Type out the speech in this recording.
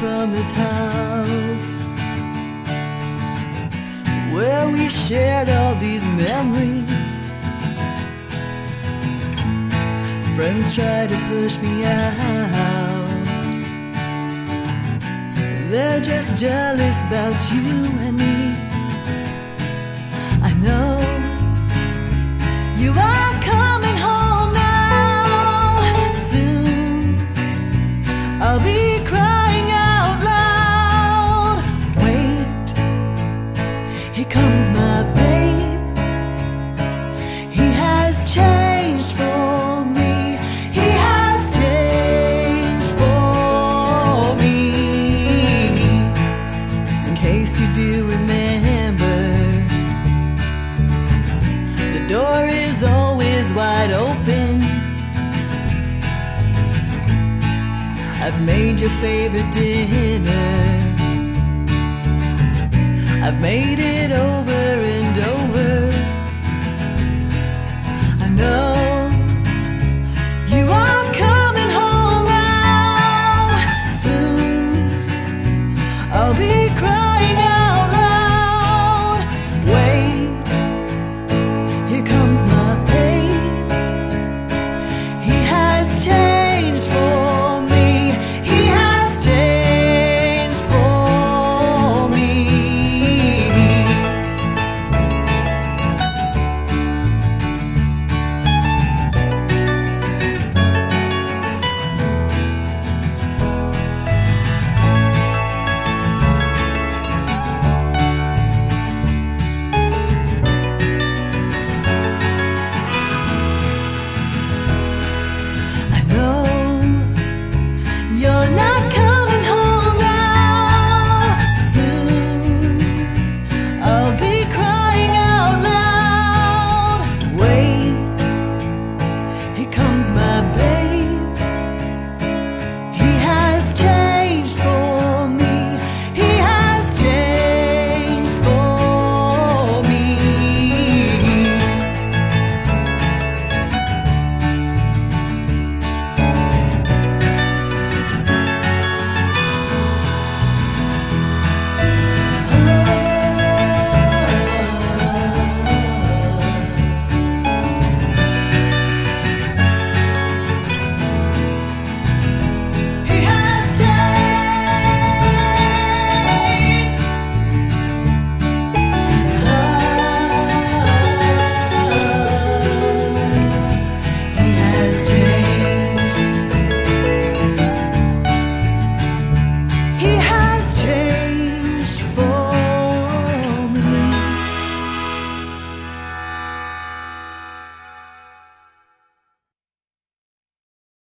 from this house where we shared all these memories. Friends try to push me out. They're just jealous about you and me. I know you are I've made your favorite dinner. I've made it